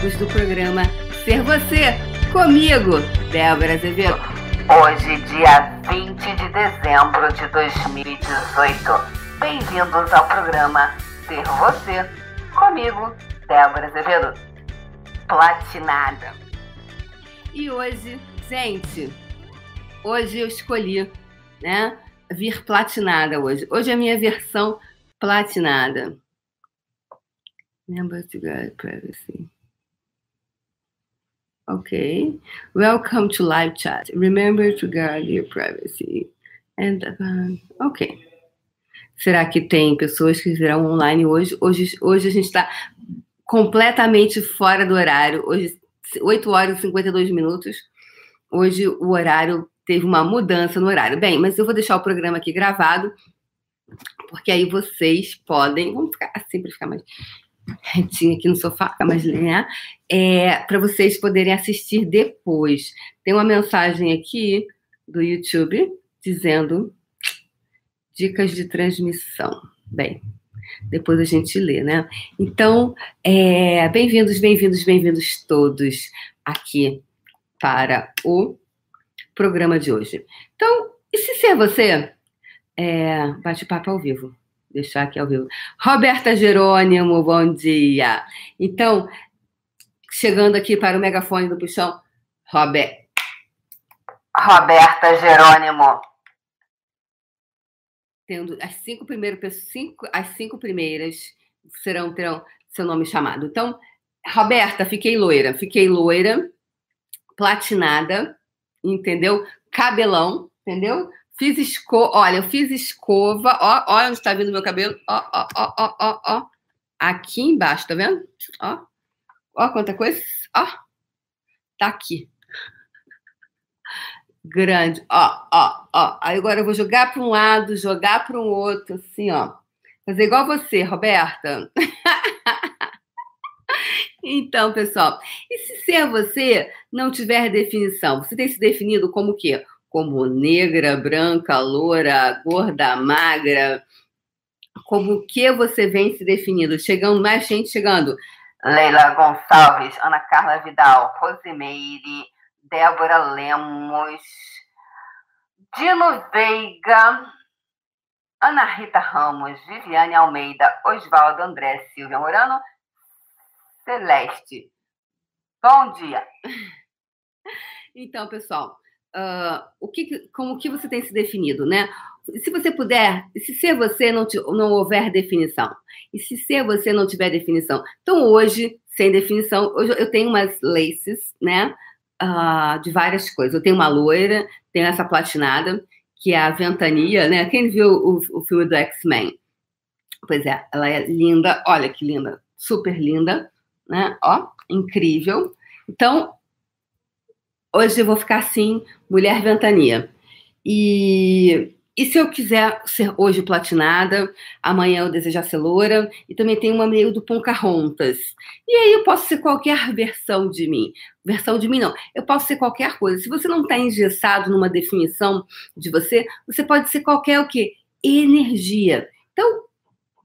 amigos do programa Ser Você, comigo, Débora Azevedo. Hoje, dia 20 de dezembro de 2018. Bem-vindos ao programa Ser Você, comigo, Débora Azevedo. Platinada. E hoje, gente, hoje eu escolhi, né, vir platinada hoje. Hoje é a minha versão platinada. Remember to guard privacy. Okay. Welcome to live chat. Remember to guard your privacy. And uh, ok. Será que tem pessoas que virão online hoje? Hoje, hoje a gente está completamente fora do horário. Hoje, 8 horas e 52 minutos. Hoje o horário teve uma mudança no horário. Bem, mas eu vou deixar o programa aqui gravado, porque aí vocês podem. Vamos ficar assim para ficar mais retinho aqui no sofá, mais né? É, para vocês poderem assistir depois. Tem uma mensagem aqui do YouTube dizendo dicas de transmissão. Bem, depois a gente lê, né? Então, é, bem-vindos, bem-vindos, bem-vindos todos aqui para o programa de hoje. Então, e se ser você, é, bate-papo ao vivo deixar aqui ao vivo. Roberta Jerônimo, bom dia. Então, chegando aqui para o megafone do puxão, Robert. Roberta Jerônimo. Tendo as cinco primeiras cinco, as cinco primeiras serão terão seu nome chamado. Então, Roberta, fiquei loira, fiquei loira, platinada, entendeu? Cabelão, entendeu? Fiz escova. Olha, eu fiz escova. Ó, ó onde está vindo meu cabelo. Ó, ó, ó, ó, ó, ó. Aqui embaixo, tá vendo? Ó. Ó quanta coisa. Ó. Tá aqui. Grande. Ó, ó, ó. Aí agora eu vou jogar para um lado, jogar para um outro, assim, ó. Fazer igual você, Roberta. Então, pessoal, e se ser você não tiver definição? Você tem se definido como o quê? Como negra, branca, loura, gorda, magra, como que você vem se definindo? Chegando, mais gente chegando. Leila Gonçalves, Ana Carla Vidal, Rosimeire, Débora Lemos, Dino Veiga, Ana Rita Ramos, Viviane Almeida, Oswaldo André Silvia Morano, Celeste. Bom dia. Então, pessoal, uh, o que, como que você tem se definido, né? Se você puder, se ser você não, te, não houver definição, e se ser você não tiver definição. Então, hoje, sem definição, hoje eu tenho umas laces, né? Uh, de várias coisas. Eu tenho uma loira, tenho essa platinada, que é a Ventania, né? Quem viu o, o filme do X-Men? Pois é, ela é linda, olha que linda, super linda, né? Ó, incrível. Então, hoje eu vou ficar assim, mulher ventania. E, e se eu quiser ser hoje platinada, amanhã eu desejar ser loura, e também tem uma meio do Pocahontas. E aí eu posso ser qualquer versão de mim. Versão de mim, não. Eu posso ser qualquer coisa. Se você não está engessado numa definição de você, você pode ser qualquer o quê? Energia. Então,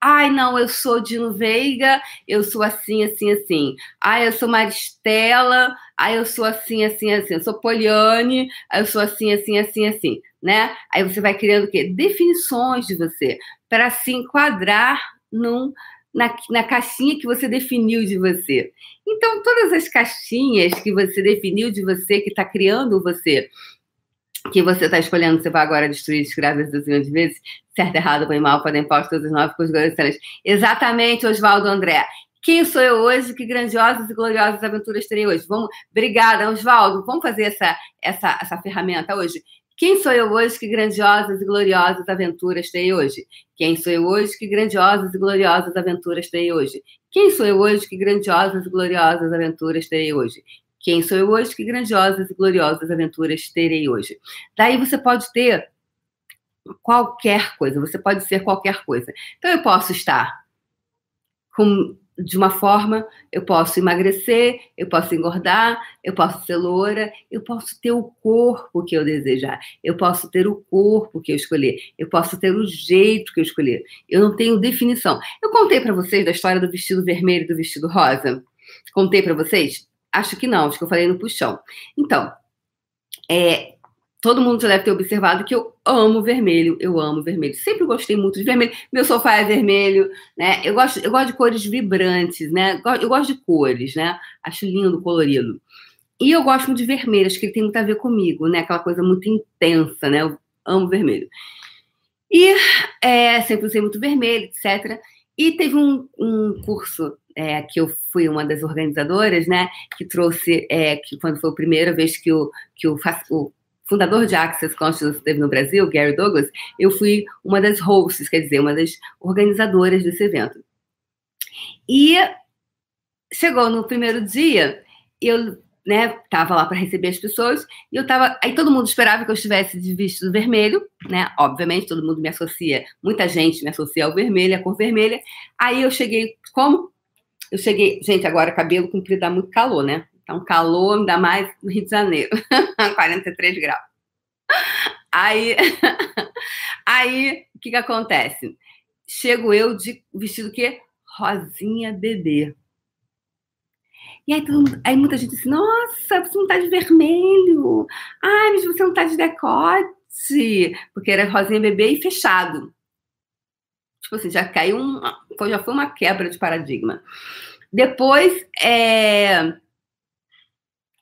Ai, não, eu sou Dino Veiga, eu sou assim, assim, assim. Ai, eu sou Maristela, ai, eu sou assim, assim, assim. Eu sou Poliane, ai, eu sou assim, assim, assim, assim, né? Aí você vai criando o quê? Definições de você, para se enquadrar num, na, na caixinha que você definiu de você. Então, todas as caixinhas que você definiu de você, que está criando você, que você está escolhendo, você vai agora destruir, escrever as dezenas de vezes, certo, errado, bem, mal, podem postos, todos os nove, com os excelentes. Exatamente, Oswaldo André. Quem sou eu hoje? Que grandiosas e gloriosas aventuras terei hoje? Vamos, obrigada, Oswaldo. Vamos fazer essa, essa, essa ferramenta hoje. Quem sou eu hoje? Que grandiosas e gloriosas aventuras terei hoje? Quem sou eu hoje? Que grandiosas e gloriosas aventuras terei hoje? Quem sou eu hoje? Que grandiosas e gloriosas aventuras terei hoje? Quem sou eu hoje? Que grandiosas e gloriosas aventuras terei hoje. Daí você pode ter qualquer coisa, você pode ser qualquer coisa. Então eu posso estar com, de uma forma, eu posso emagrecer, eu posso engordar, eu posso ser loura, eu posso ter o corpo que eu desejar, eu posso ter o corpo que eu escolher, eu posso ter o jeito que eu escolher. Eu não tenho definição. Eu contei para vocês da história do vestido vermelho e do vestido rosa. Contei para vocês? Acho que não, acho que eu falei no puxão. Então, é, todo mundo já deve ter observado que eu amo vermelho, eu amo vermelho. Sempre gostei muito de vermelho. Meu sofá é vermelho, né? Eu gosto, eu gosto de cores vibrantes, né? Eu gosto de cores, né? Acho lindo, colorido. E eu gosto muito de vermelho, acho que ele tem muito a ver comigo, né? Aquela coisa muito intensa, né? Eu amo vermelho. E é, sempre usei muito vermelho, etc. E teve um, um curso é, que eu fui uma das organizadoras, né? Que trouxe, é, que quando foi a primeira vez que o, que o, o fundador de Access Consciousness esteve no Brasil, Gary Douglas, eu fui uma das hosts, quer dizer, uma das organizadoras desse evento. E chegou no primeiro dia, eu né, tava lá para receber as pessoas, e eu tava, aí todo mundo esperava que eu estivesse de vestido vermelho, né? Obviamente, todo mundo me associa, muita gente me associa ao vermelho, a cor vermelha. Aí eu cheguei, como? Eu cheguei, gente, agora cabelo comprido dá muito calor, né? Então, calor, ainda mais no Rio de Janeiro, 43 graus. Aí, aí, o que que acontece? Chego eu de vestido que rosinha bebê. E aí, mundo, aí muita gente disse, nossa, você não tá de vermelho. Ai, mas você não tá de decote. Porque era rosinha bebê e fechado. Tipo assim, já caiu um. Já foi uma quebra de paradigma. Depois, é,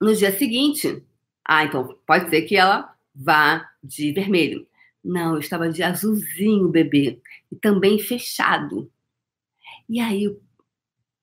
no dia seguinte, ah, então pode ser que ela vá de vermelho. Não, eu estava de azulzinho, bebê, e também fechado. E aí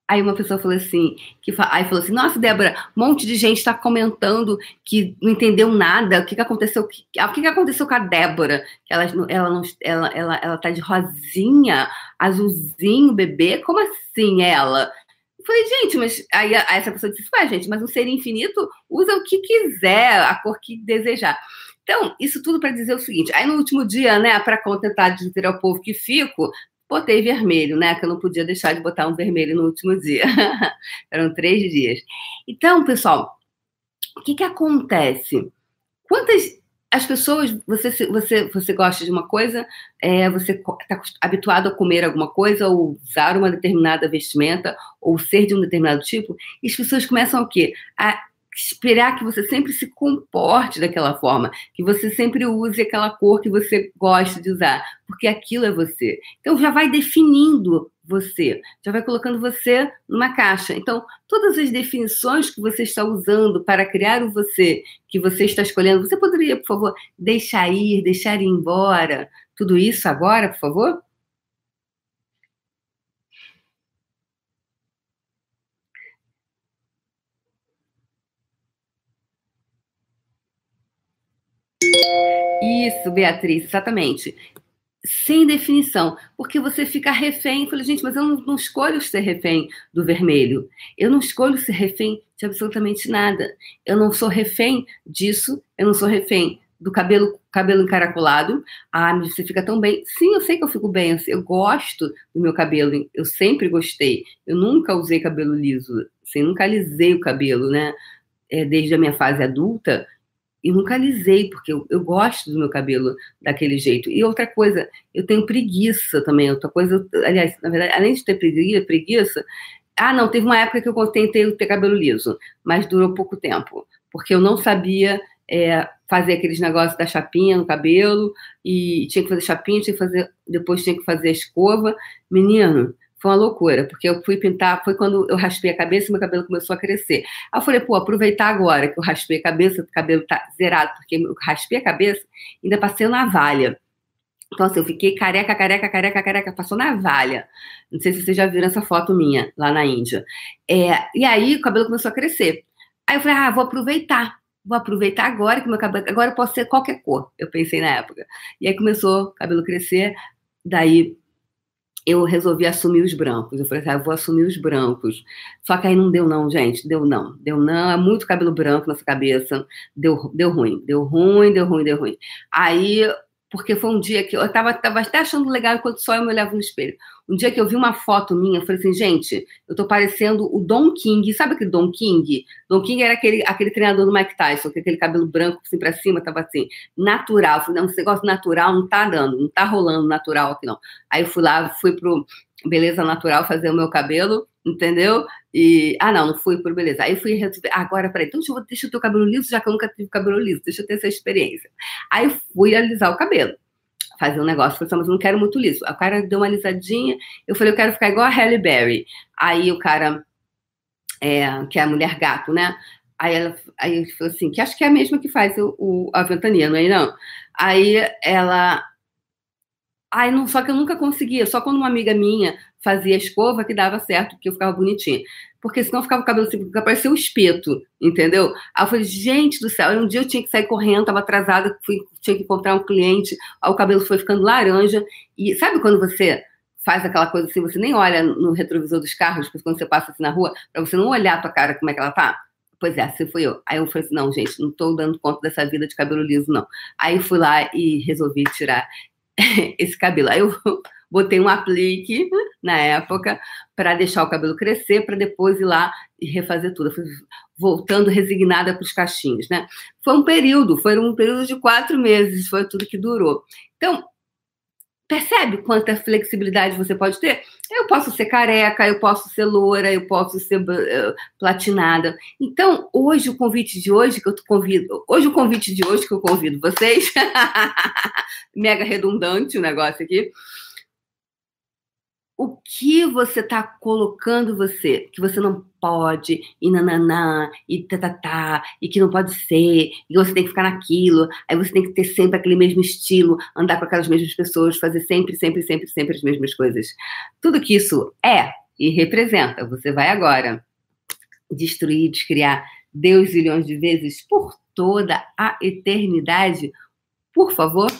Aí uma pessoa falou assim, que aí falou assim, nossa, Débora, um monte de gente está comentando que não entendeu nada. O que, que aconteceu? O que, o que, que aconteceu com a Débora? Ela, ela, não, ela, ela, ela tá de rosinha, azulzinho, bebê? Como assim ela? Eu falei, gente, mas aí, aí essa pessoa disse, ué, gente, mas um ser infinito usa o que quiser, a cor que desejar. Então, isso tudo para dizer o seguinte: aí no último dia, né, para contentar de dizer ao povo que fico, botei vermelho, né? Que eu não podia deixar de botar um vermelho no último dia. Eram três dias. Então, pessoal, o que, que acontece? Quantas as pessoas, você, você, você gosta de uma coisa, é, você está habituado a comer alguma coisa, ou usar uma determinada vestimenta, ou ser de um determinado tipo, e as pessoas começam o quê? A esperar que você sempre se comporte daquela forma, que você sempre use aquela cor que você gosta de usar, porque aquilo é você. Então já vai definindo você, já vai colocando você numa caixa. Então, todas as definições que você está usando para criar o você que você está escolhendo, você poderia, por favor, deixar ir, deixar ir embora tudo isso agora, por favor? Isso, Beatriz, exatamente. Sem definição, porque você fica refém. Eu falei, gente, mas eu não, não escolho ser refém do vermelho. Eu não escolho ser refém de absolutamente nada. Eu não sou refém disso, eu não sou refém do cabelo, cabelo encaracolado. Ah, mas você fica tão bem. Sim, eu sei que eu fico bem. Eu gosto do meu cabelo. Eu sempre gostei. Eu nunca usei cabelo liso. Assim, nunca alisei o cabelo, né? É, desde a minha fase adulta, e nunca alisei, porque eu, eu, gosto do meu cabelo daquele jeito. E outra coisa, eu tenho preguiça também. Outra coisa, aliás, na verdade, além de ter preguiça, preguiça ah, não, teve uma época que eu tentei ter cabelo liso, mas durou pouco tempo, porque eu não sabia é, fazer aqueles negócios da chapinha no cabelo, e tinha que fazer chapinha, tinha que fazer, depois tinha que fazer a escova. Menino, foi uma loucura, porque eu fui pintar, foi quando eu raspei a cabeça e meu cabelo começou a crescer. Aí eu falei, pô, aproveitar agora que eu raspei a cabeça, o cabelo tá zerado, porque eu raspei a cabeça ainda passei navalha. Então, assim, eu fiquei careca, careca, careca, careca, passou navalha. Não sei se vocês já viram essa foto minha lá na Índia. É, e aí o cabelo começou a crescer. Aí eu falei, ah, vou aproveitar. Vou aproveitar agora que meu cabelo. Agora eu posso ser qualquer cor, eu pensei na época. E aí começou o cabelo crescer. Daí eu resolvi assumir os brancos. Eu falei assim, ah, eu vou assumir os brancos. Só que aí não deu não, gente. Deu não. Deu não. É muito cabelo branco nessa cabeça. Deu, deu ruim. Deu ruim, deu ruim, deu ruim. Aí porque foi um dia que eu estava tava até achando legal enquanto só eu me olhava no espelho. Um dia que eu vi uma foto minha, eu falei assim, gente, eu tô parecendo o Don King. Sabe aquele Don King? Don King era aquele, aquele treinador do Mike Tyson, com aquele cabelo branco assim pra cima, tava assim, natural. Eu falei, não, esse negócio natural não tá dando, não tá rolando natural aqui não. Aí eu fui lá, fui pro, beleza natural fazer o meu cabelo, entendeu? E, ah, não, não fui por beleza. Aí fui resolver, agora, peraí, então deixa eu, deixa o cabelo liso, já que eu nunca tive cabelo liso, deixa eu ter essa experiência. Aí fui alisar o cabelo, fazer um negócio, falei assim, mas não quero muito liso. O cara deu uma alisadinha, eu falei, eu quero ficar igual a Halle Berry. Aí o cara, é, que é a mulher gato, né? Aí ela aí falou assim, que acho que é a mesma que faz o, o a ventania, não é não? Aí ela. Aí não, só que eu nunca conseguia, só quando uma amiga minha fazia escova que dava certo, que eu ficava bonitinha. Porque senão ficava o cabelo assim, parecia um espeto, entendeu? Aí eu falei, gente do céu, um dia eu tinha que sair correndo, tava atrasada, fui, tinha que encontrar um cliente, aí o cabelo foi ficando laranja. E sabe quando você faz aquela coisa assim, você nem olha no retrovisor dos carros, quando você passa assim na rua, para você não olhar a tua cara como é que ela tá? Pois é, assim fui eu. Aí eu falei assim, não, gente, não estou dando conta dessa vida de cabelo liso, não. Aí fui lá e resolvi tirar esse cabelo. Aí eu botei um aplique na época para deixar o cabelo crescer, para depois ir lá e refazer tudo. Eu fui voltando resignada para os cachinhos, né? Foi um período, foi um período de quatro meses, foi tudo que durou. Então, Percebe quanta flexibilidade você pode ter? Eu posso ser careca, eu posso ser loura, eu posso ser uh, platinada. Então, hoje, o convite de hoje que eu convido, hoje o convite de hoje que eu convido vocês, mega redundante o negócio aqui, o que você está colocando você, que você não pode, e nananã, e tatatá, e que não pode ser, e você tem que ficar naquilo, aí você tem que ter sempre aquele mesmo estilo, andar com aquelas mesmas pessoas, fazer sempre, sempre, sempre, sempre as mesmas coisas. Tudo que isso é e representa, você vai agora destruir, descriar Deus milhões de vezes por toda a eternidade, por favor?